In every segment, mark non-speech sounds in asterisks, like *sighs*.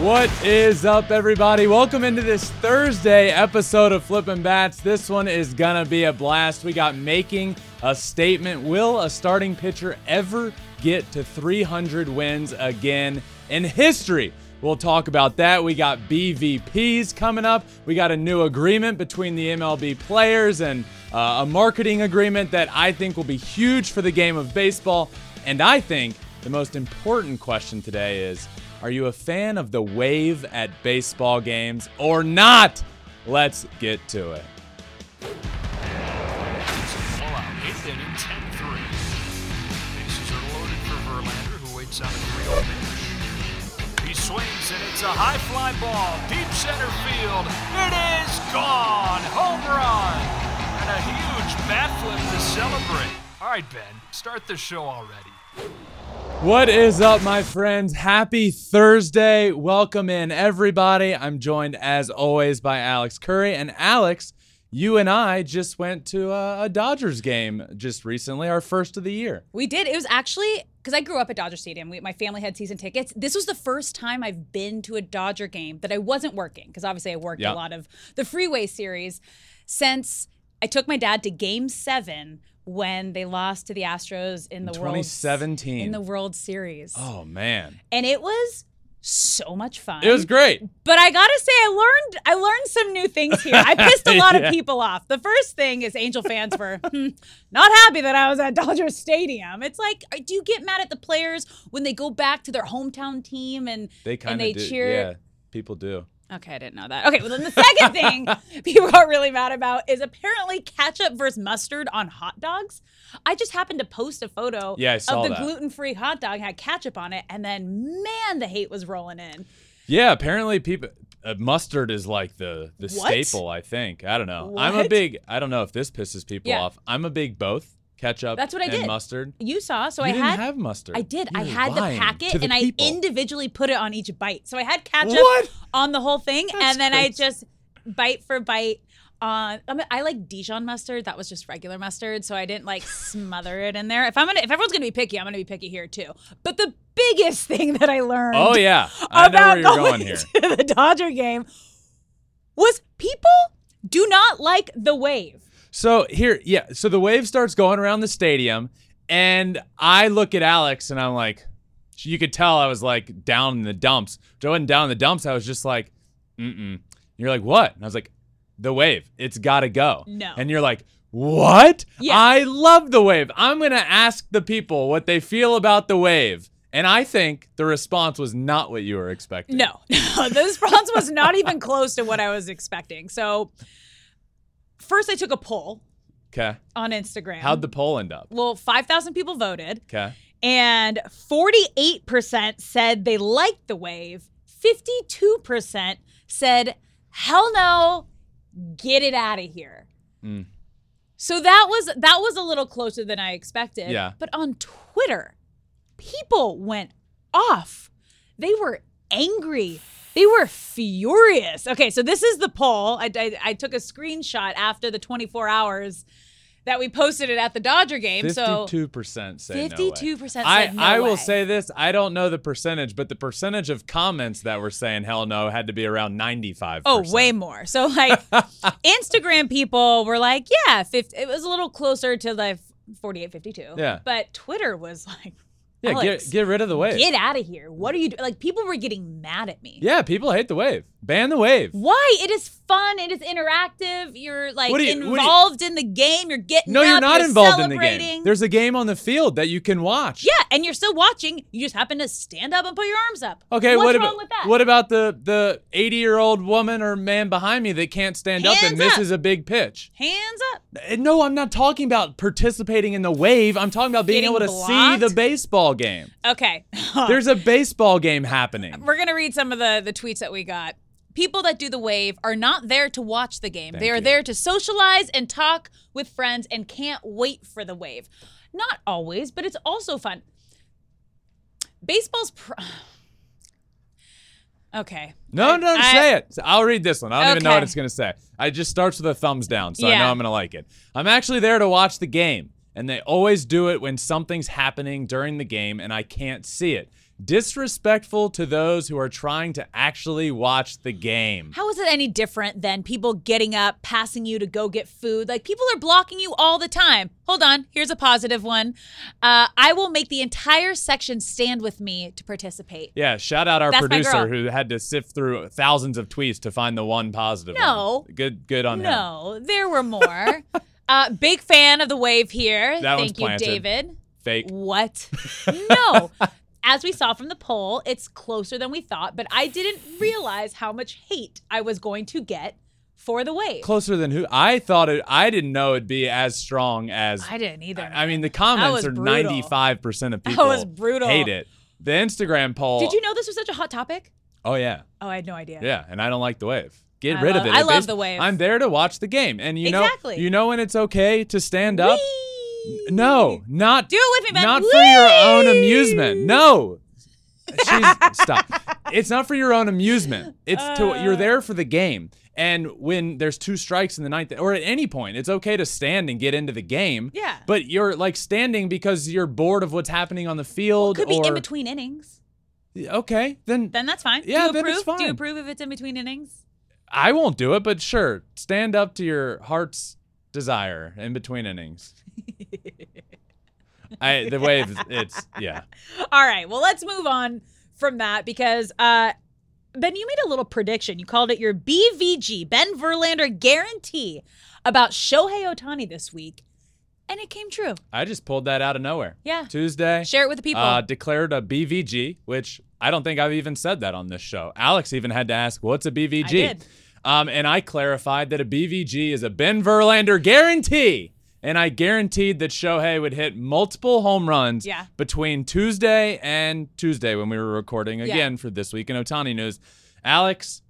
What is up, everybody? Welcome into this Thursday episode of Flippin' Bats. This one is gonna be a blast. We got making a statement. Will a starting pitcher ever get to 300 wins again in history? We'll talk about that. We got BVPs coming up. We got a new agreement between the MLB players and uh, a marketing agreement that I think will be huge for the game of baseball. And I think the most important question today is Are you a fan of the wave at baseball games or not? Let's get to it. Fallout, eighth inning, 10-3. Bases are loaded for Verlander, who waits on a 3 pitch. He swings, and it's a high fly ball, deep center field. It is gone! Home run! And a huge bat flip to celebrate. All right, Ben, start the show already. What is up, my friends? Happy Thursday. Welcome in, everybody. I'm joined, as always, by Alex Curry. And Alex, you and I just went to a, a Dodgers game just recently, our first of the year. We did. It was actually because I grew up at Dodger Stadium. We, my family had season tickets. This was the first time I've been to a Dodger game that I wasn't working because obviously I worked Yeah. a lot of the Freeway series since I took my dad to Game Seven when they lost to the Astros in the World 2017. in the World Series, Oh, man. and it was so much fun. It was great. But I gotta say, I learned I learned some new things here. I pissed a *laughs* lot Yeah. of people off. The first thing is Angel fans were *laughs* hmm, not happy that I was at *laughs* Dodger Stadium. It's like, uh, do you get mad at the players when they go back to their hometown team and They kind and of cheer? Yeah, people do. Okay, I didn't know that. Okay, well then the second thing *laughs* people got really mad about is apparently ketchup versus mustard on hot dogs. I just happened to post a photo Yeah, of the that. gluten-free hot dog had ketchup on it, and then man, the hate was rolling in. Yeah, apparently people uh, mustard is like the the What? staple. I think. I don't know. I'm a big. I don't know if this pisses people Yeah. off. I'm a big both ketchup. That's what I and did. Mustard. You saw, so you I didn't had have mustard. I did. I You're had the lying packet to the and I individually put it on each bite. So I had ketchup What? on the whole thing, That's and then I crazy. just bite for bite. Uh, I, mean, I like Dijon mustard. That was just regular mustard, so I didn't like smother it in there. If I'm gonna, if everyone's gonna be picky, I'm gonna be picky here too. But the biggest thing that I learned, Oh yeah, I know about where you're going going here. *laughs* to the Dodger game was people do not like the wave. So here, yeah. So the wave starts going around the stadium, and I look at Alex, and I'm like, you could tell I was like down in the dumps. I wasn't down in the dumps. I was just like, mm mm. You're like, what? And I was like, the wave. It's got to go. No. And you're like, what? Yeah. I love the wave. I'm gonna ask the people what they feel about the wave. And I think the response was not what you were expecting. No, *laughs* no, the response was not even close to what I was expecting. So, first I took a poll Okay. on Instagram. How'd the poll end up? well, 5,000 people voted, Okay. and 48% said they liked the wave. 52% said, hell no, get it out of here. Mm. So that was that was a little closer than I expected. Yeah. But on Twitter, people went off. They were angry. They were furious. Okay, so this is the poll. I, I, I took a screenshot after the 24 hours that we posted it at the Dodger game. So Fifty-two percent say no way. 52% said I, no I will way. say this: I don't know the percentage, but the percentage of comments that were saying hell no had to be around ninety-five. Oh, way more. So like *laughs* Instagram people were like, yeah, 50, it was a little closer to like 48, 52. Yeah. But Twitter was like, Yeah, Alex, get get rid of the wave. get out of here. What are you doing? Like people were getting mad at me. yeah, people hate the wave. Ban the wave. Why? It is fun. It is interactive. You're like you- do you- involved in the game. You're getting No, you're up, not involved in the game. There's a game on the field that you can watch. yeah, and you're still watching. You just happen to stand up and put your arms up. Okay, What's what wrong about with that? what about the the 80 year old woman or man behind me that can't stand up and Hands up. misses a big pitch? Hands up. Uh, No, I'm not talking about participating in the wave. I'm talking about being Getting able to blocked? see the baseball game. Okay. *laughs* There's a baseball game happening. We're gonna read some of the the tweets that we got. People that do the wave are not there to watch the game. Thank they are you. there to socialize and talk with friends and can't wait for the wave. Not always, but it's also fun. Baseball's pr- *sighs* Okay. No, I- no, I- say it. I'll read this one. I don't even know what it's going to say. It just starts with a thumbs down, so I know I'm going to like it. I'm actually there to watch the game, and they always do it when something's happening during the game and I can't see it. Disrespectful to those who are trying to actually watch the game. How is it any different than people getting up, passing you to go get food? Like people are blocking you all the time. Hold on, here's a positive one. Uh, I will make the entire section stand with me to participate. Yeah, shout out our That's producer who had to sift through thousands of tweets to find the one positive. No. one. good, good on him. No, there were more. *laughs* uh, big fan of the wave here. That Thank you, planted. David. Fake. What? no. As we saw from the poll, it's closer than we thought, but I didn't realize how much hate I was going to get for the wave. Closer than who? I thought it. I didn't know it'd be as strong as. I didn't either. I mean, the comments are brutal. 95% of *laughs* people was brutal. hate it. The Instagram poll. Did you know this was such a hot topic? Oh yeah, Oh, I had no idea. yeah, and I don't like the wave. Get I rid love- of it. I It love the wave. I'm there to watch the game, and you know, Exactly. you know when it's okay to stand up. No, not Do it with me, Ben. Not for your own amusement. No. She's, *laughs* stop. It's not for your own amusement. It's to Uh. you're there for the game. And when there's two strikes in the ninth, or at any point, it's okay to stand and get into the game. Yeah. But you're like standing because you're bored of what's happening on the field. Could be or, in between innings. Okay, then Then that's fine. Yeah, then approve? it's Do you approve if it's in between innings? I won't do it. But sure, stand up to your heart's desire in between innings. *laughs* I the wave. It's yeah. All right. Well, let's move on from that because uh Ben, you made a little prediction. You called it your BVG, Ben Verlander guarantee about Shohei Ohtani this week. And it came true. I just pulled that out of nowhere. Yeah. Tuesday. Share it with the people. Uh, declared a BVG, which I don't think I've even said that on this show. Alex even had to ask, "What's a BVG?" I did. Um, and I clarified that a BVG is a Ben Verlander guarantee, and I guaranteed that Shohei would hit multiple home runs Yeah. between Tuesday and Tuesday when we were recording again for this week in Ohtani news. Alex,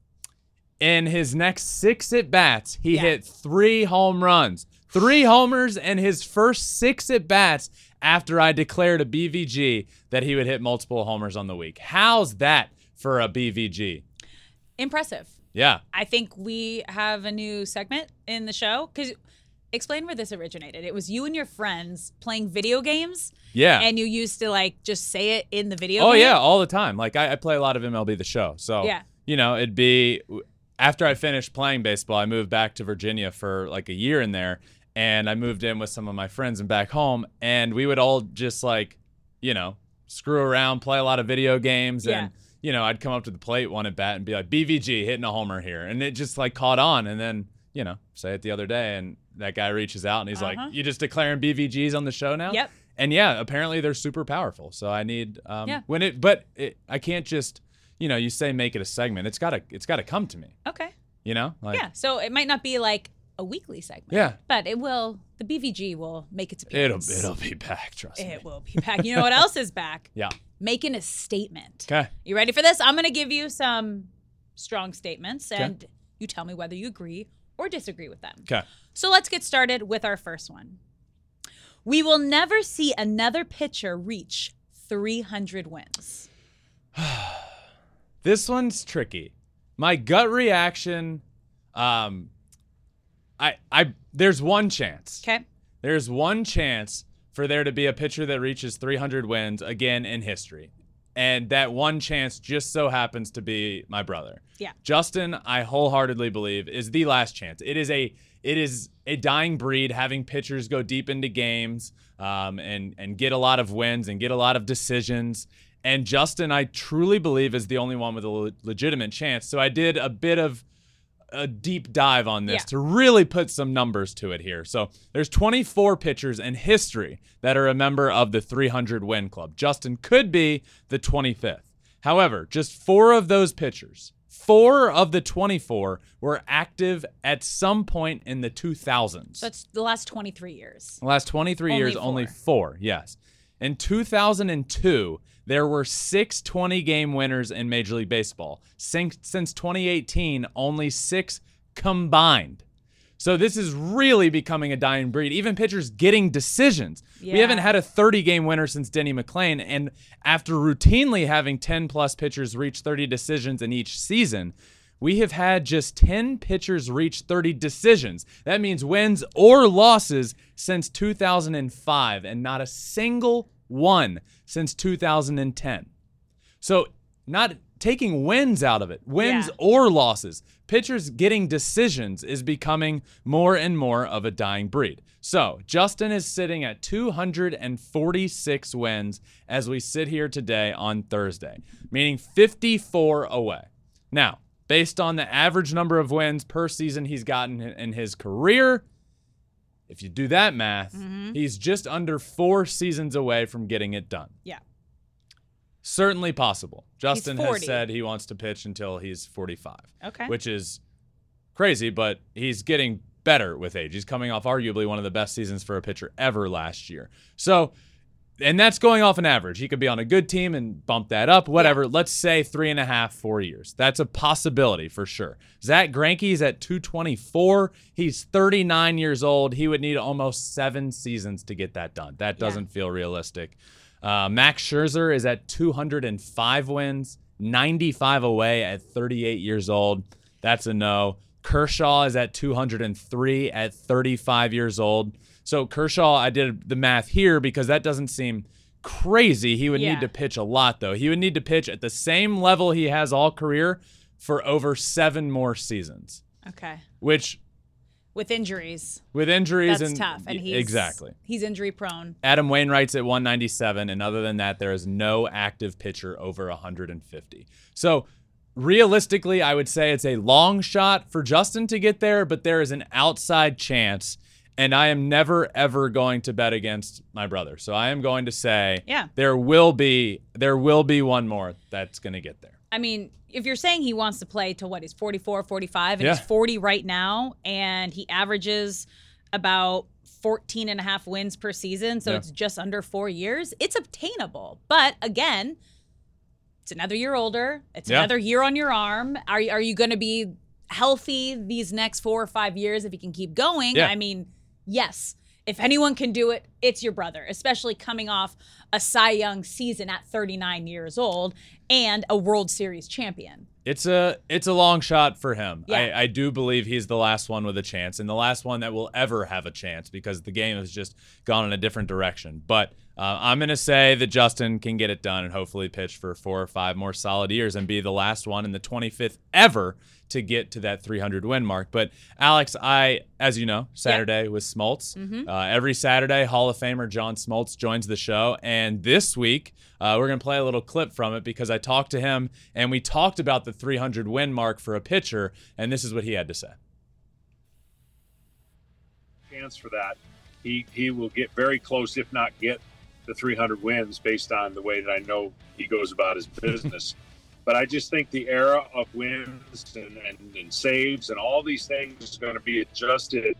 in his next six at bats, he Yeah. hit three home runs, three homers, and his first six at bats after I declared a BVG that he would hit multiple homers on the week. How's that for a BVG? Impressive. Yeah. I think we have a new segment in the show because explain where this originated. It was you and your friends playing video games, Yeah. and you used to like just say it in the video. oh game. yeah, all the time. Like I, I play a lot of MLB the show. So Yeah. you know, it'd be after I finished playing baseball, I moved back to Virginia for like a year in there and I moved in with some of my friends and back home and we would all just like, you know, screw around, play a lot of video games Yeah. and you know, I'd come up to the plate one at bat and be like BVG hitting a homer here and it just like caught on and then, you know, say it the other day and that guy reaches out and he's Uh-huh. like, "You just declaring BVGs on the show now?" Yep. and yeah, apparently they're super powerful. So I need um, Yeah. when it, but it, I can't just, you know, you say make it a segment. It's gotta, it's gotta come to me. Okay. You know, like yeah. So it might not be like a weekly segment. Yeah. But it will. The BVG will make its appearance. it'll, it'll be back. Trust me. It will be back. You know what else is back? *laughs* Yeah. Making a statement. Okay. You ready for this? I'm going to give you some strong statements, Okay. and you tell me whether you agree or disagree with them. Okay. So let's get started with our first one. We will never see another pitcher reach 300 wins. *sighs* This one's tricky. My gut reaction, um, I, I, there's one chance. Okay. There's one chance for there to be a pitcher that reaches 300 wins again in history. And that one chance just so happens to be my brother. Yeah. Justin, I wholeheartedly believe is the last chance. It is a it is a dying breed having pitchers go deep into games um, and and get a lot of wins and get a lot of decisions. And Justin, I truly believe, is the only one with a le- legitimate chance. So I did a bit of a deep dive on this Yeah. to really put some numbers to it here. So there's 24 pitchers in history that are a member of the 300 win club. Justin could be the 25th. However, just four of those pitchers, four of the 24 were active at some point in the 2000s. That's the last 23 years. The last 23 Only years, four. only four. Yes. In 2002, there were six 20 game winners in Major League Baseball. Since, since 2018, only six combined. So this is really becoming a dying breed. Even pitchers getting decisions. We haven't had a 30 game winner since Denny McLain. And after routinely having 10 plus pitchers reach 30 decisions in each season, we have had just 10 pitchers reach 30 decisions. That means wins or losses since 2005, and not a single one since 2010. So, not taking wins out of it, wins Yeah. or losses, pitchers getting decisions is becoming more and more of a dying breed. So, Justin is sitting at 246 wins as we sit here today on Thursday, meaning 54 away. Now, based on the average number of wins per season he's gotten in his career, if you do that math, mm-hmm. he's just under four seasons away from getting it done. Yeah. Certainly possible. Justin has said he wants to pitch until he's 45, Okay. which is crazy, but he's getting better with age. He's coming off arguably one of the best seasons for a pitcher ever last year. So, and that's going off an average. He could be on a good team and bump that up, whatever. Let's say three and a half, four years. That's a possibility for sure. Zack Greinke's at 224. He's 39 years old. He would need almost seven seasons to get that done. That doesn't feel realistic. Uh, Max Scherzer is at 205 wins, 95 away at 38 years old. That's a no. Kershaw is at 203 at 35 years old. So Kershaw, I did the math here because that doesn't seem crazy. He would Yeah. need to pitch a lot though. He would need to pitch at the same level he has all career for over 7 more seasons, Okay. which With injuries, with injuries that's and tough. And he's exactly. he's injury prone. Adam Wainwright's at 197, and other than that, there is no active pitcher over 150. So, realistically, I would say it's a long shot for Justin to get there, but there is an outside chance. And I am never ever going to bet against my brother. So I am going to say Yeah. there will be there will be one more that's going to get there. I mean, if you're saying he wants to play to what he's 44, 45, and Yeah. he's 40 right now, and he averages about 14 and a half wins per season, so Yeah. it's just under four years, it's obtainable. But again, it's another year older. It's Yeah. another year on your arm. Are, are you going to be healthy these next four or five years if he can keep going? I mean, yes. If anyone can do it, it's your brother, especially coming off a Cy Young season at 39 years old and a World Series champion. It's a it's a long shot for him. Yeah. I, I do believe he's the last one with a chance and the last one that will ever have a chance because the game has just gone in a different direction. But uh, I'm going to say that Justin can get it done and hopefully pitch for four or five more solid years and be the last one in the 25th ever to get to that 300 win mark. But Alex, I, as you know, Saturday was Smoltz. Mm-hmm. Uh, every Saturday, Hall of Famer John Smoltz joins the show. And this week, uh, we're going to play a little clip from it because I talked to him and we talked about the 300 win mark for a pitcher. And this is what he had to say. chance for that. He he will get very close, if not get the 300 wins, based on the way that I know he goes about his *laughs* business. but I just think the era of wins and, and, and saves and all these things is going to be adjusted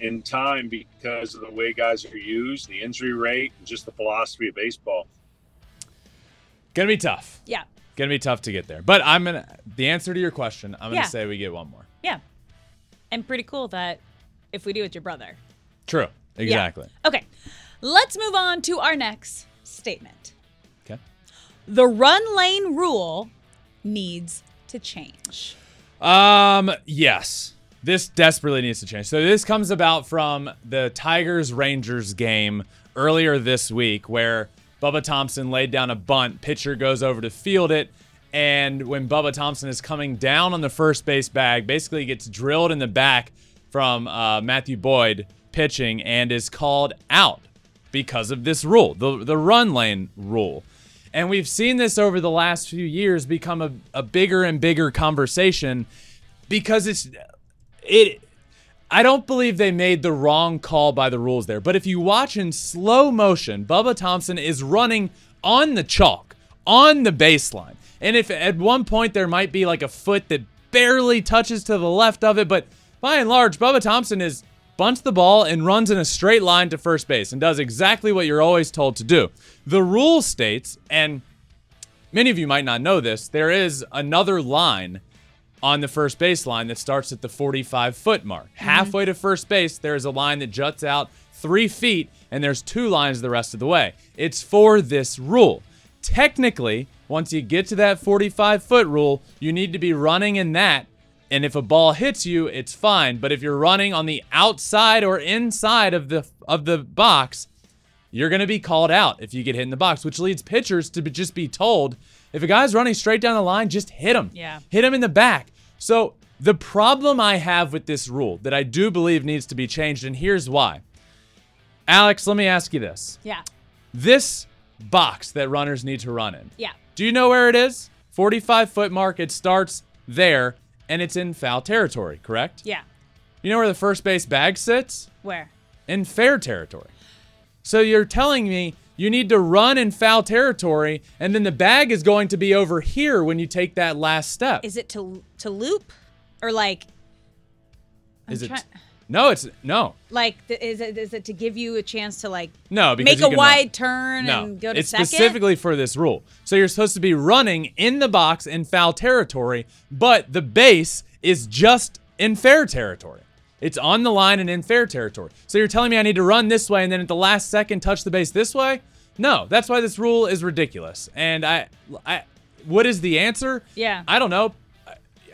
in time because of the way guys are used, the injury rate, and just the philosophy of baseball. Gonna be tough. Yeah. Gonna be tough to get there. But I'm gonna the answer to your question, I'm gonna Yeah. say we get one more. Yeah. And pretty cool that if we do, it's your brother. True. Exactly. Okay. Let's move on to our next statement. Okay. The run lane rule needs to change. Um, yes. This desperately needs to change. So this comes about from the Tigers Rangers game earlier this week where Bubba Thompson laid down a bunt, pitcher goes over to field it, and when Bubba Thompson is coming down on the first base bag, basically gets drilled in the back from uh, Matthew Boyd pitching and is called out because of this rule, the the run lane rule. And we've seen this over the last few years become a, a bigger and bigger conversation because it's it I don't believe they made the wrong call by the rules there. But if you watch in slow motion, Bubba Thompson is running on the chalk, on the baseline. And if at one point there might be like a foot that barely touches to the left of it, but by and large, Bubba Thompson is bunts the ball and runs in a straight line to first base and does exactly what you're always told to do. The rule states, and many of you might not know this, there is another line on the first base line that starts at the 45 foot mark. Mm-hmm. Halfway to first base, there is a line that juts out three feet, and there's two lines the rest of the way. It's for this rule. Technically, once you get to that 45 foot rule, you need to be running in that. And if a ball hits you, it's fine. But if you're running on the outside or inside of the of the box, you're going to be called out if you get hit in the box, which leads pitchers to be- just be told if a guy's running straight down the line, just hit him. Yeah. Hit him in the back. So the problem I have with this rule that I do believe needs to be changed, and here's why. Alex, let me ask you this. Yeah. This box that runners need to run in. Yeah. Do you know where it is? 45 foot mark. It starts there and it's in foul territory, correct? Yeah. You know where the first base bag sits? Where? In fair territory. So you're telling me you need to run in foul territory and then the bag is going to be over here when you take that last step. Is it to to loop or like I'm Is it? No, it's no. like th- is it is it to give you a chance to like No, make a wide turn No, and go to it's second? specifically for this rule. So you're supposed to be running in the box in foul territory, but the base is just in fair territory. It's on the line and in fair territory. So you're telling me I need to run this way and then at the last second touch the base this way? No, that's why this rule is ridiculous. And I, I, what is the answer? Yeah. I don't know.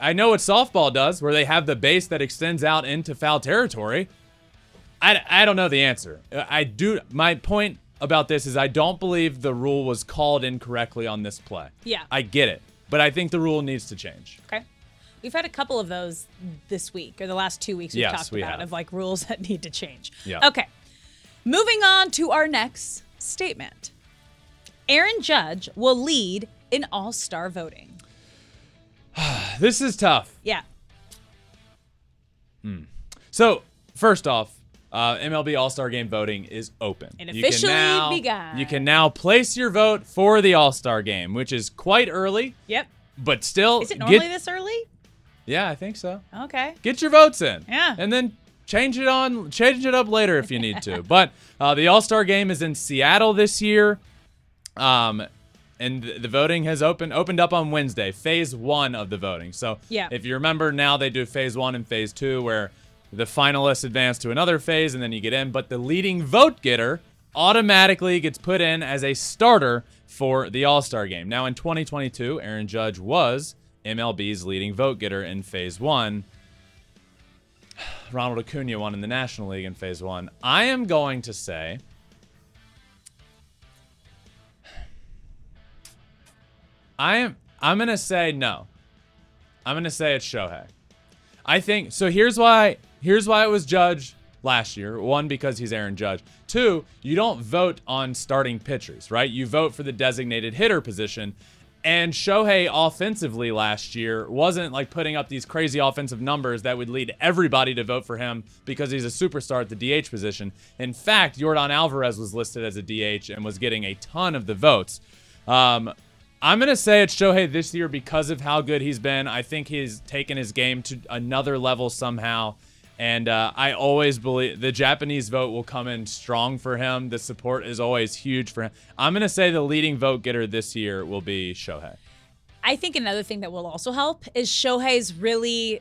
I know what softball does, where they have the base that extends out into foul territory. I, I don't know the answer. I do. My point about this is I don't believe the rule was called incorrectly on this play. Yeah. I get it, but I think the rule needs to change. Okay. We've had a couple of those this week or the last two weeks we've Yes, talked we about have. of like rules *laughs* that need to change. Yeah. Okay. Moving on to our next statement. Aaron Judge will lead in all-star voting. *sighs* This is tough. Yeah. So first off, uh, MLB All Star Game voting is open. It You can officially now- begun. You can now place your vote for the All Star Game, which is quite early, Yep. but still. Is it normally get, this early? Yeah, I think so. Okay. Get your votes in. Yeah. And then change it on, change it up later if you need to. *laughs* but uh, the All Star Game is in Seattle this year, um, and the voting has opened opened up on Wednesday, phase one of the voting. So Yeah. if you remember now, they do phase one and phase two, where the finalists advance to another phase, and then you get in. But the leading vote getter automatically gets put in as a starter for the All Star game. Now, in 2022, Aaron Judge was MLB's leading vote getter in phase one. *sighs* Ronald Acuna won in the National League in phase one. I am going to say. I am I'm gonna say no. I'm gonna say it's Shohei. I think so here's why here's why it was Judge last year. One, because he's Aaron Judge. Two, you don't vote on starting pitchers, right? You vote for the designated hitter position. And Shohei offensively last year wasn't like putting up these crazy offensive numbers that would lead everybody to vote for him because he's a superstar at the DH position. In fact, Yordan Alvarez was listed as a DH and was getting a ton of the votes. Um, I'm to say it's Shohei this year because of how good he's been. I think he's taken his game to another level somehow. And uh, I always believe the Japanese vote will come in strong for him. The support is always huge for him. I'm to say the leading vote getter this year will be Shohei. I think another thing that will also help is Shohei's really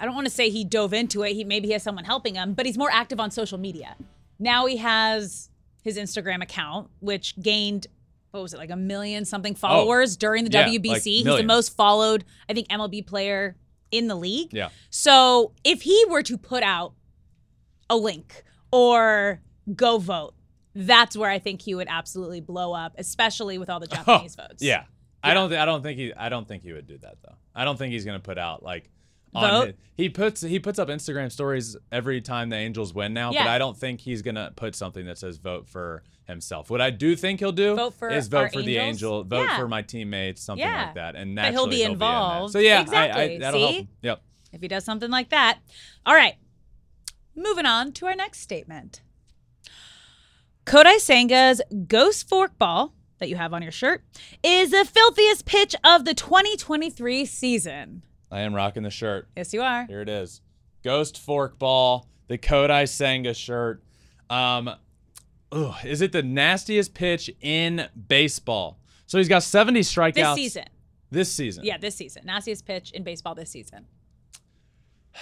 I don't want to say he dove into it. He maybe he has someone helping him, but he's more active on social media. Now he has his Instagram account, which gained what was it like a million something oh, followers during the Oh. Yeah, WBC. like he's the most followed, I think, MLB player in the league. Yeah. So if he were to put out a link or go vote, that's where I think he would absolutely blow up, especially with all the *laughs* oh, Japanese votes. Oh, Yeah. I don't. Th- I don't think he. I don't think he would do that though. I don't think he's gonna put out like on Vote? He puts he puts up Instagram stories every time the Angels win now, but I don't think he's gonna put something that says vote for himself. What I do think he'll do Vote is vote for the angel, vote Yeah. for my teammates, something Yeah. like that, and But he'll be in that. involved. So yeah, Exactly. I, that'll help. See? him. Yep. if he does something like that. All right. Moving on to our next statement. Kodai Senga's ghost forkball that you have on your shirt is the filthiest pitch of the 2023 season. I am rocking the shirt. Yes, you are. Here it is. Ghost Forkball, the Kodai Senga shirt. Um, ugh, is it the nastiest pitch in baseball? So he's got 70 strikeouts This season. This season. Yeah, this season. Nastiest pitch in baseball this season. *sighs*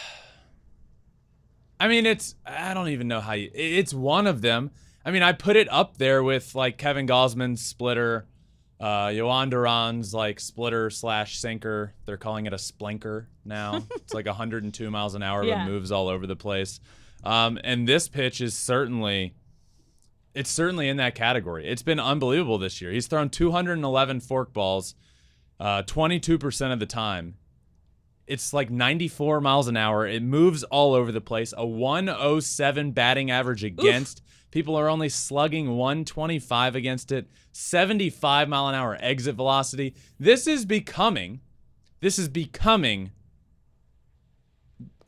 I mean, it's I don't even know how you. It's one of them. I mean, I put it up there with like Kevin Gausman's splitter, uh, Jhoan Duran's like splitter slash sinker. They're calling it a splinker now. *laughs* it's like 102 miles an hour, Yeah. but moves all over the place. Um, and this pitch is certainly, it's certainly in that category. It's been unbelievable this year. He's thrown 211 forkballs, uh, 22% of the time. It's like 94 miles an hour. It moves all over the place. A 107 batting average against. People are only slugging 125 against it. 75 mile an hour exit velocity. This is becoming, this is becoming,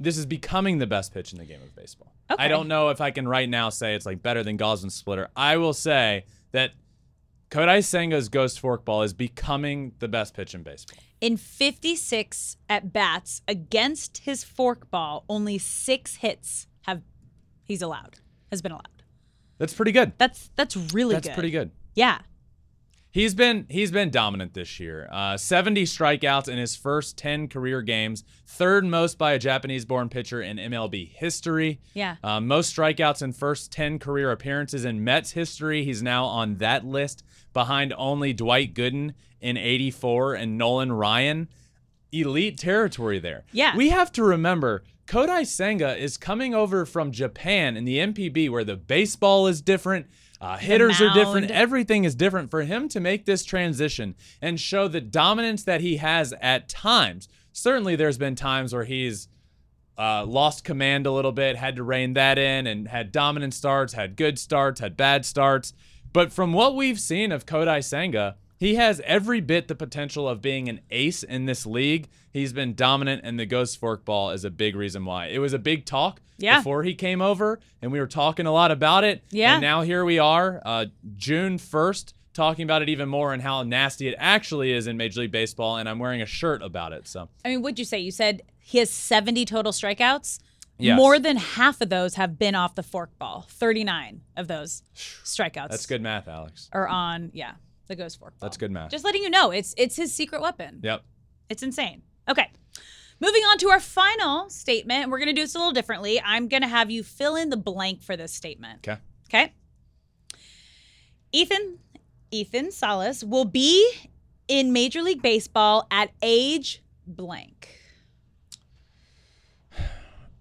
this is becoming the best pitch in the game of baseball. Okay. I don't know if I can right now say it's like better than Gausman's splitter. I will say that Kodai Senga's ghost forkball is becoming the best pitch in baseball. In 56 at bats against his forkball, only six hits have he's allowed, has been allowed. That's pretty good. That's that's really That's good. That's pretty good. Yeah. He's been he's been dominant this year. Uh, 70 strikeouts in his first 10 career games, third most by a Japanese-born pitcher in MLB history. Yeah. Uh, most strikeouts in first 10 career appearances in Mets history. He's now on that list behind only Dwight Gooden in 84 and Nolan Ryan. Elite territory there. Yeah. We have to remember Kodai Senga is coming over from Japan in the NPB where the baseball is different. Uh, hitters are different. Everything is different for him to make this transition and show the dominance that he has at times. Certainly, there's been times where he's uh, lost command a little bit, had to rein that in, and had dominant starts, had good starts, had bad starts. But from what we've seen of Kodai Senga, he has every bit the potential of being an ace in this league. He's been dominant, and the ghost forkball is a big reason why. It was a big talk Yeah. before he came over, and we were talking a lot about it. Yeah. And now here we are, uh, June 1st, talking about it even more and how nasty it actually is in Major League Baseball, and I'm wearing a shirt about it. So I mean, what'd you say? You said he has 70 total strikeouts. Yes. More than half of those have been off the forkball. 39 of those strikeouts. that's good math, Alex. Are on, yeah, the ghost forkball. That's good math. Just letting you know, it's it's his secret weapon. Yep. It's insane. Okay. Moving on to our final statement. We're going to do this a little differently. I'm going to have you fill in the blank for this statement. Okay. Okay. Ethan Ethan Salas will be in Major League Baseball at age blank.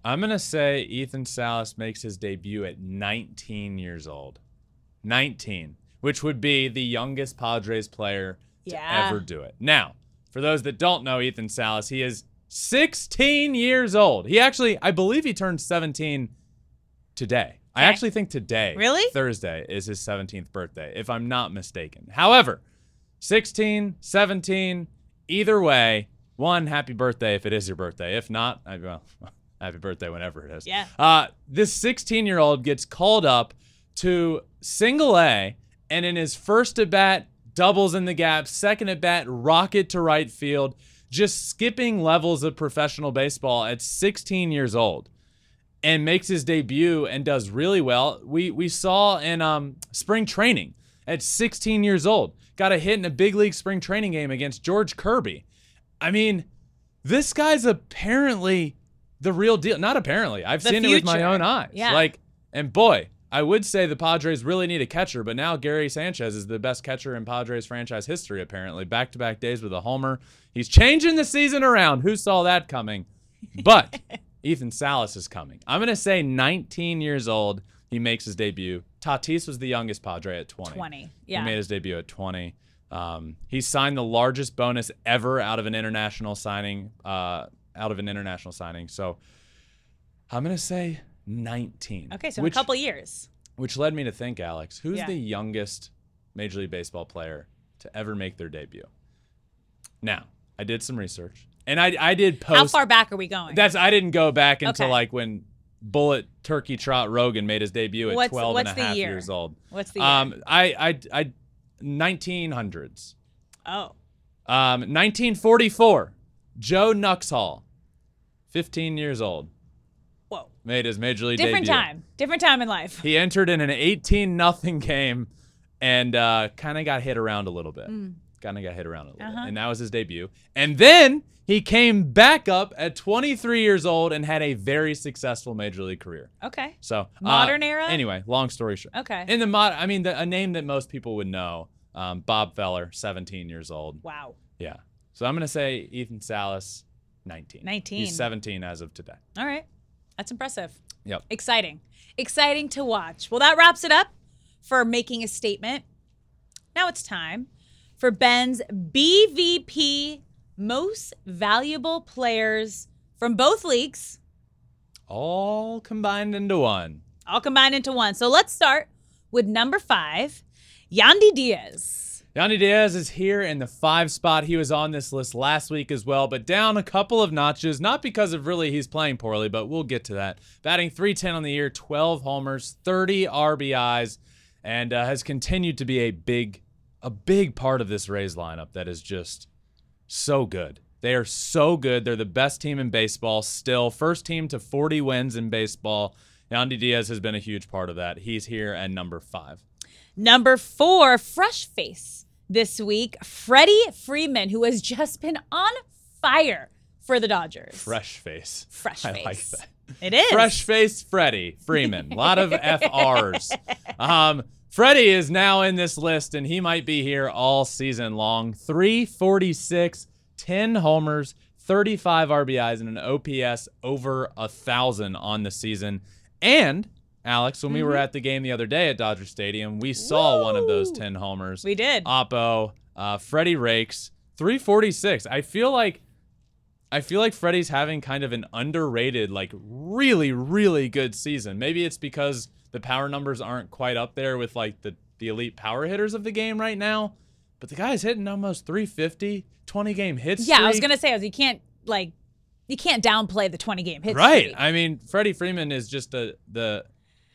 I'm going to say Ethan Salas makes his debut at 19 years old. 19, which would be the youngest Padres player to Yeah. ever do it. Now, for those that don't know Ethan Salas, he is 16 years old. He actually, I believe he turned 17 today. I actually think today, Really? Thursday, is his 17th birthday, if I'm not mistaken. However, 16, 17, either way, one, happy birthday if it is your birthday. If not, I, well, *laughs* happy birthday whenever it is. Yeah. Uh, this 16 year old gets called up to single A, and in his first at bat, doubles in the gap, second at bat, rocket to right field, just skipping levels of professional baseball at 16 years old and makes his debut and does really well. We we saw in um, spring training at 16 years old, got a hit in a big league spring training game against George Kirby. I mean, this guy's apparently the real deal. Not apparently. I've The seen it with my own eyes. Yeah. Like, and boy, I would say the Padres really need a catcher, but now Gary Sanchez is the best catcher in Padres franchise history, apparently. Back to back days with a homer. He's changing the season around. Who saw that coming? *laughs* But Ethan Salas is coming. I'm going to say 19 years old. He makes his debut. Tatis was the youngest Padre at 20. 20. Yeah. He made his debut at 20. Um, he signed the largest bonus ever out of an international signing uh, out of an international signing. So I'm gonna say 19. Okay, so which, a couple years. which led me to think, Alex, who's Yeah. the youngest Major League Baseball player to ever make their debut? Now, I did some research, and I I did post. How far back are we going? That's I didn't go back until Okay. like when Bullet Turkey Trot Rogan made his debut at What's- 12 and a half year? years old. What's the year? Um, I I I 1900s. oh, Um, 1944. Joe Nuxhall, 15 years old, whoa. made his major league Different debut. time. Different time in life. He entered in an 18 nothing game and uh, kind of got hit around a little bit. Kind of got hit around a little Mm. Uh-huh. bit. And that was his debut. And then he came back up at 23 years old and had a very successful major league career. Okay. So uh, Modern era? Anyway, long story short. Okay. In the mod, I mean, the, a name that most people would know, um, Bob Feller, 17 years old. Wow. Yeah. So I'm gonna say Ethan Salas, 19. 19. He's 17 as of today. All right. That's impressive. Yep. Exciting. Exciting to watch. Well, that wraps it up for making a statement. Now it's time for Ben's BVP most valuable players from both leagues, All combined into one. all combined into one. So let's start with number five, Yandy Diaz. Yandy Diaz is here in the five spot. He was on this list last week as well, but down a couple of notches, not because of really he's playing poorly, but we'll get to that. Batting 310 on the year, 12 homers, 30 RBIs, and uh, has continued to be a big, a big part of this Rays lineup that is just so good. They are so good. They're the best team in baseball still. First team to 40 wins in baseball. Yandy Diaz has been a huge part of that. He's here at number five. Number four, fresh face this week, Freddie Freeman, who has just been on fire for the Dodgers. Fresh face. Fresh I face. like that. It is. Fresh face Freddie Freeman. A lot of FRs. Um, Freddie is now in this list, and he might be here all season long. 346, 10 homers, 35 RBIs, and an OPS over a thousand on the season. And Alex, when we were at the game the other day at Dodger Stadium, we saw one of those 10 homers. We did. Oppo, uh, Freddie Rakes, 346. I feel like I feel like Freddie's having kind of an underrated, like really, really good season. Maybe it's because the power numbers aren't quite up there with like the, the elite power hitters of the game right now. But the guy's hitting almost 350, 20 game hits. yeah, I was gonna say, as you can't like, you can't downplay the 20 game hits. Right. streak. I mean, Freddie Freeman is just a, the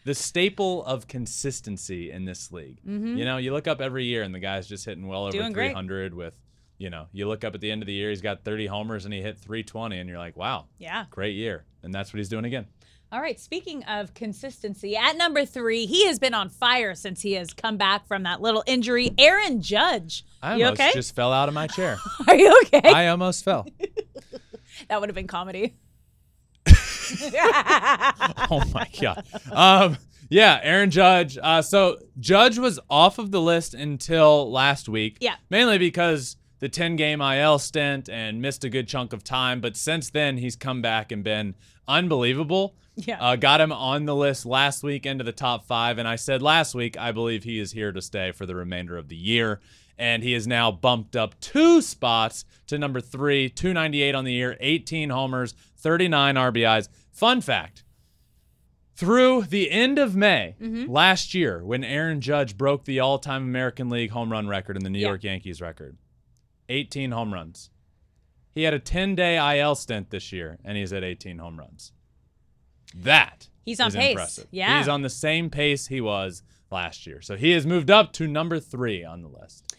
the staple of consistency in this league. You know, you look up every year and the guy's just hitting well over Mm-hmm. Doing great. 300 with, you know, you look up at the end of the year, he's got 30 homers and he hit 320 and you're like, wow, yeah. great year. And that's what he's doing again. All right. Speaking of consistency, at number three, he has been on fire since he has come back from that little injury. Aaron Judge. I you almost okay? just fell out of my chair. *laughs* Are you okay? I almost fell. *laughs* that would have been comedy. *laughs* oh my god. Um, yeah, Aaron Judge. Uh, so Judge was off of the list until last week. Yeah. Mainly because the 10 game IL stint and missed a good chunk of time. But since then, he's come back and been unbelievable. Yeah. Uh, got him on the list last week into the top five. And I said last week, I believe he is here to stay for the remainder of the year. And he is now bumped up two spots to number three, 298 on the year, 18 homers, 39 RBIs. Fun fact through the end of May Mm-hmm. last year, when Aaron Judge broke the all time American League home run record and the New Yeah. York Yankees record 18 home runs. He had a 10 day IL stint this year, and he's at 18 home runs. That He's on is pace. impressive. Yeah. He's on the same pace he was last year. So he has moved up to number three on the list.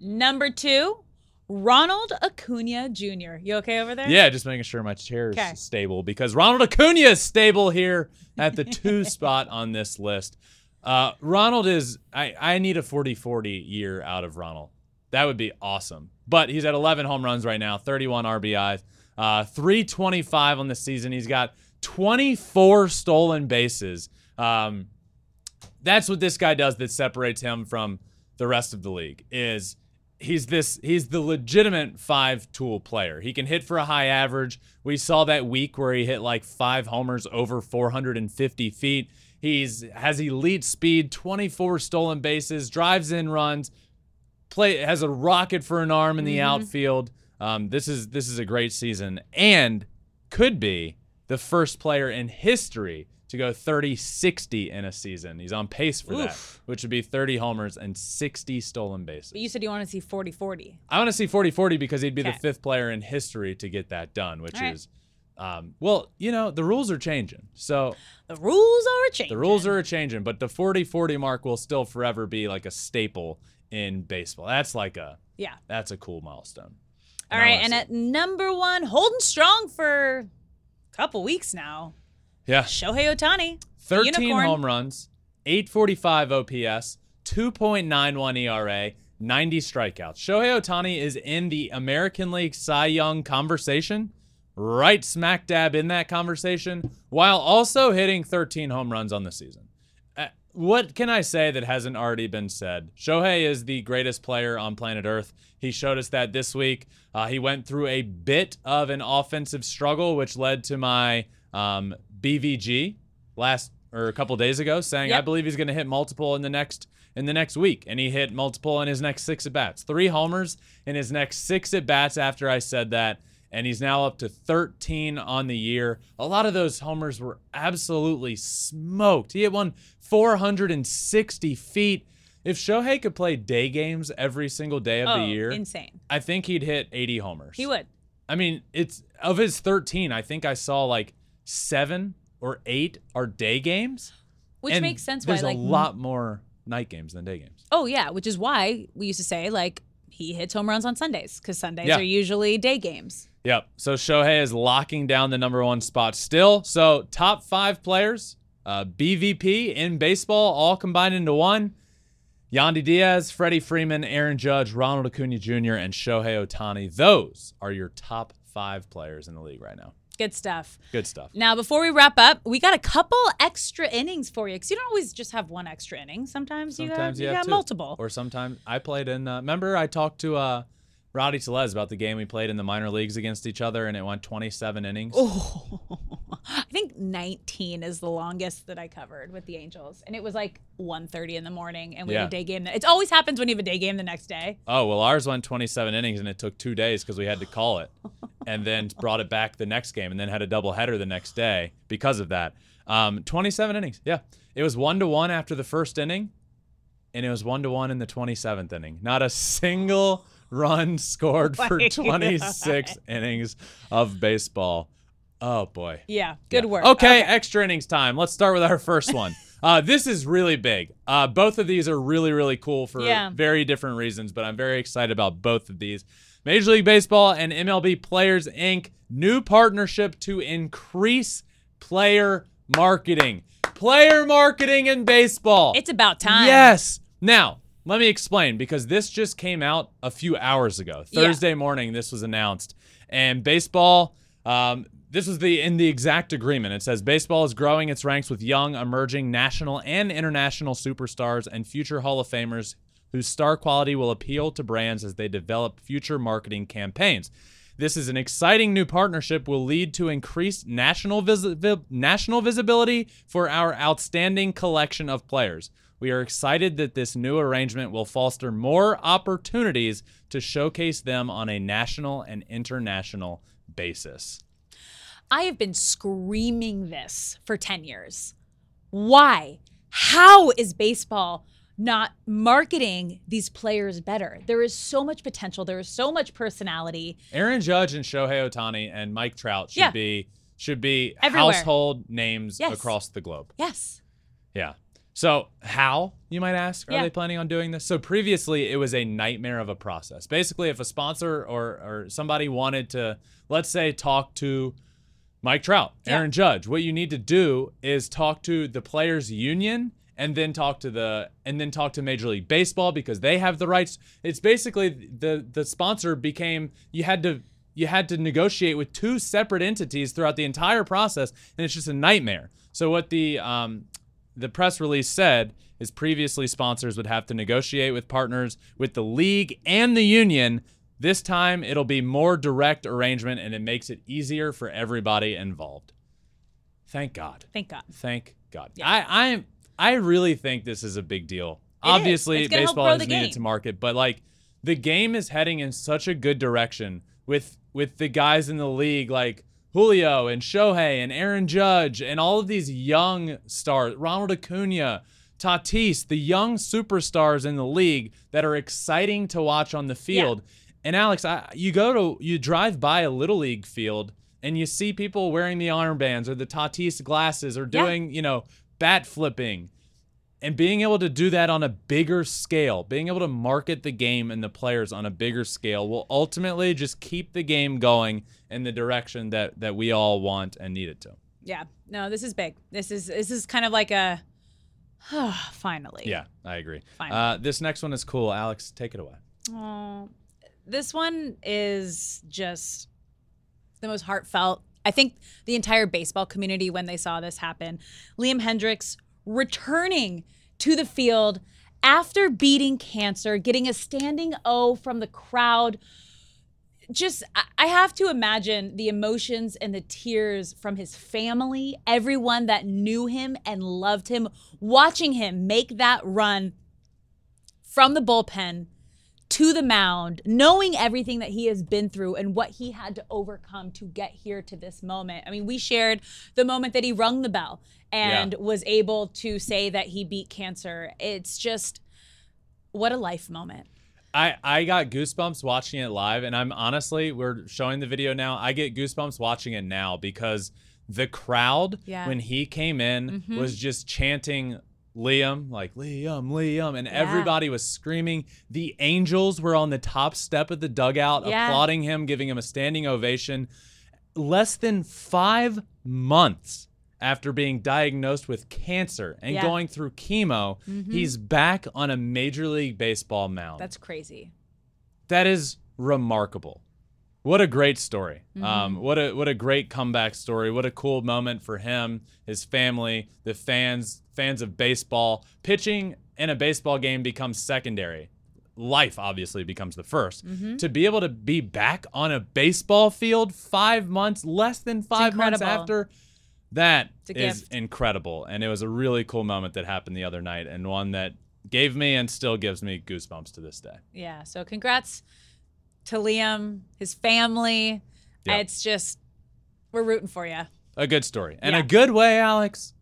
Number two, Ronald Acuna Jr. You okay over there? Yeah, just making sure my chair is Okay. stable because Ronald Acuna is stable here at the two *laughs* spot on this list. Uh, Ronald is, I, I need a 40 40 year out of Ronald. That would be awesome. But he's at 11 home runs right now, 31 RBIs, uh, 325 on the season. He's got 24 stolen bases. Um, that's what this guy does that separates him from the rest of the league is he's this he's the legitimate five tool player. He can hit for a high average. We saw that week where he hit like five homers over 450 feet. He's has elite speed, 24 stolen bases, drives in runs, play has a rocket for an arm in the outfield. Um, this is this is a great season, and could be the first player in history to go 30 60 in a season. He's on pace for that, which would be 30 homers and 60 stolen bases. But you said you want to see 40 40. I want to see 40 40 because he'd be the fifth player in history to get that done, which All right. is, um, well, you know, the rules are changing. So The rules are changing. the rules are changing, but the 40 40 mark will still forever be like a staple in baseball. That's like a, Yeah. that's a cool milestone. All I right. And see at number one, holding strong for a couple weeks now, Yeah. Shohei Ohtani. 13 Unicorn. home runs, 845 OPS, 2.91 ERA, 90 strikeouts. Shohei Ohtani is in the American League Cy Young conversation, right smack dab in that conversation, while also hitting 13 home runs on the season. Uh, what can I say that hasn't already been said? Shohei is the greatest player on planet Earth. He showed us that this week. Uh, he went through a bit of an offensive struggle, which led to my um, BVG last or a couple days ago, saying I believe he's going to hit multiple in the next in the next week, and he hit multiple in his next six at bats. Three homers in his next six at bats after I said that, and he's now up to 13 on the year. A lot of those homers were absolutely smoked. He hit one 460 feet. If Shohei could play day games every single day of oh, the year, insane. I think he'd hit 80 homers. He would. I mean, it's of his 13, I think I saw like seven or eight are day games. Which and makes sense There's why, like, a lot more night games than day games. Oh, yeah. Which is why we used to say, like, he hits home runs on Sundays because Sundays Yeah. are usually day games. Yep. So Shohei is locking down the number one spot still. So top five players, uh, MVP in baseball, all combined into one. Yandy Diaz, Freddie Freeman, Aaron Judge, Ronald Acuna Jr., and Shohei Ohtani. Those are your top five players in the league right now. Good stuff. Good stuff. Now, before we wrap up, we got a couple extra innings for you because you don't always just have one extra inning. Sometimes, Sometimes you you got, have two. multiple. Or sometimes I played in. Uh, remember, I talked to uh, Rowdy Tellez about the game we played in the minor leagues against each other, and it went 27 innings. Oh, *laughs* I think 19 is the longest that I covered with the Angels, and it was like 1:30 in the morning, and we Yeah. had a day game. It always happens when you have a day game the next day. Oh well, ours went 27 innings, and it took two days because we had to call it, *laughs* and then brought it back the next game, and then had a doubleheader the next day because of that. Um, 27 innings. Yeah, it was one to one after the first inning, and it was one to one in the 27th inning. Not a single run scored *laughs* for 26 innings of baseball. Oh boy. Yeah, good Yeah. work. Okay, extra innings time. Let's start with our first one. uh, this is really big. Uh, both of these are really, really cool for Yeah. very different reasons, but I'm very excited about both of these. Major League Baseball and MLB Players Inc. new partnership to increase player marketing. Player marketing in baseball. It's about time. Yes. Now, let me explain because this just came out a few hours ago. Yeah. Thursday morning, this was announced. And baseball, um, this was the in the exact agreement. It says baseball is growing its ranks with young, emerging national and international superstars and future Hall of Famers whose star quality will appeal to brands as they develop future marketing campaigns. This is an exciting new partnership will lead to increased national visi- vi- national visibility for our outstanding collection of players. We are excited that this new arrangement will foster more opportunities to showcase them on a national and international basis. I have been screaming this for 10 years. Why? How is baseball not marketing these players better? There is so much potential. There is so much personality. Aaron Judge and Shohei Ohtani and Mike Trout should Yeah. be should be Everywhere. household names Yes. across the globe. Yes. Yeah. So, how, you might ask, are Yeah. they planning on doing this? So, previously, it was a nightmare of a process. Basically, if a sponsor or, or somebody wanted to, let's say, talk to Mike Trout, Yeah. Aaron Judge, what you need to do is talk to the players' union and then talk to the and then talk to Major League Baseball because they have the rights. It's basically the the sponsor became you had to you had to negotiate with two separate entities throughout the entire process, and it's just a nightmare. So what the um, the press release said is previously sponsors would have to negotiate with partners with the league and the union. This time it'll be more direct arrangement and it makes it easier for everybody involved. Thank God. Thank God. Thank God. Yeah. I I I really think this is a big deal. It is. Obviously, It's baseball is needed to market, but like the game is heading in such a good direction with with the guys in the league like Julio and Shohei and Aaron Judge and all of these young stars, Ronald Acuna, Tatis, the young superstars in the league that are exciting to watch on the field. And Alex, I, you go to you drive by a little league field and you see people wearing the armbands or the Tatis glasses or Yeah. doing, you know, bat flipping. And being able to do that on a bigger scale, being able to market the game and the players on a bigger scale will ultimately just keep the game going in the direction that that we all want and need it to. Yeah. No, this is big. This is this is kind of like a *sighs* finally. Yeah, I agree. Uh, this next one is cool. Alex, take it away. Oh, this one is just the most heartfelt. I think the entire baseball community, when they saw this happen, Liam Hendriks returning to the field after beating cancer, getting a standing O from the crowd. Just, I- have to imagine the emotions and the tears from his family, everyone that knew him and loved him, watching him make that run from the bullpen to the mound, knowing everything that he has been through and what he had to overcome to get here to this moment. I mean, we shared the moment that he rung the bell and Yeah. was able to say that he beat cancer. It's just what a life moment. I, I got goosebumps watching it live, and I'm honestly, we're showing the video now. I get goosebumps watching it now because the crowd, Yeah. Mm-hmm. when he came in, was just chanting Liam, like Liam, Liam, and everybody was screaming. The Angels were on the top step of the dugout Yeah. applauding him, giving him a standing ovation. Less than five months after being diagnosed with cancer and Yeah. going through chemo, mm-hmm. he's back on a Major League Baseball mound. That's crazy. That is remarkable. What a great story. Mm-hmm. Um, what a what a great comeback story. What a cool moment for him, his family, the fans, fans of baseball. Pitching in a baseball game becomes secondary. Life obviously becomes the 1st Mm-hmm. To be able to be back on a baseball field five months, less than five months after, that It's gift. incredible. And it was a really cool moment that happened the other night, and one that gave me and still gives me goosebumps to this day. Yeah. So congrats to Liam, his family. Yeah. It's just, we're rooting for you. A good story. And Yeah. a good way, Alex,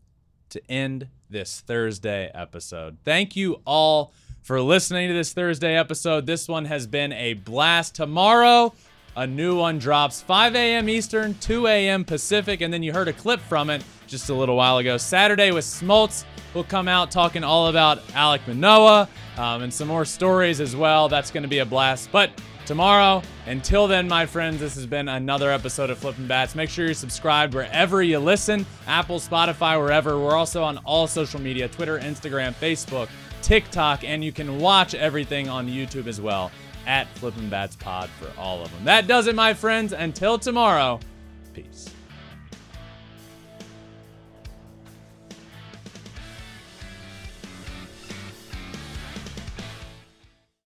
to end this Thursday episode. Thank you all for listening to this Thursday episode. This one has been a blast. Tomorrow, a new one drops 5 a.m. Eastern, 2 a.m. Pacific, and then you heard a clip from it just a little while ago. Saturday with Smoltz will come out talking all about Alek Manoah um, and some more stories as well. That's going to be a blast. But tomorrow, until then, my friends, this has been another episode of Flippin' Bats. Make sure you're subscribed wherever you listen Apple, Spotify, wherever. We're also on all social media Twitter, Instagram, Facebook, TikTok, and you can watch everything on YouTube as well at Flippin' Bats Pod for all of them. That does it, my friends. Until tomorrow, peace.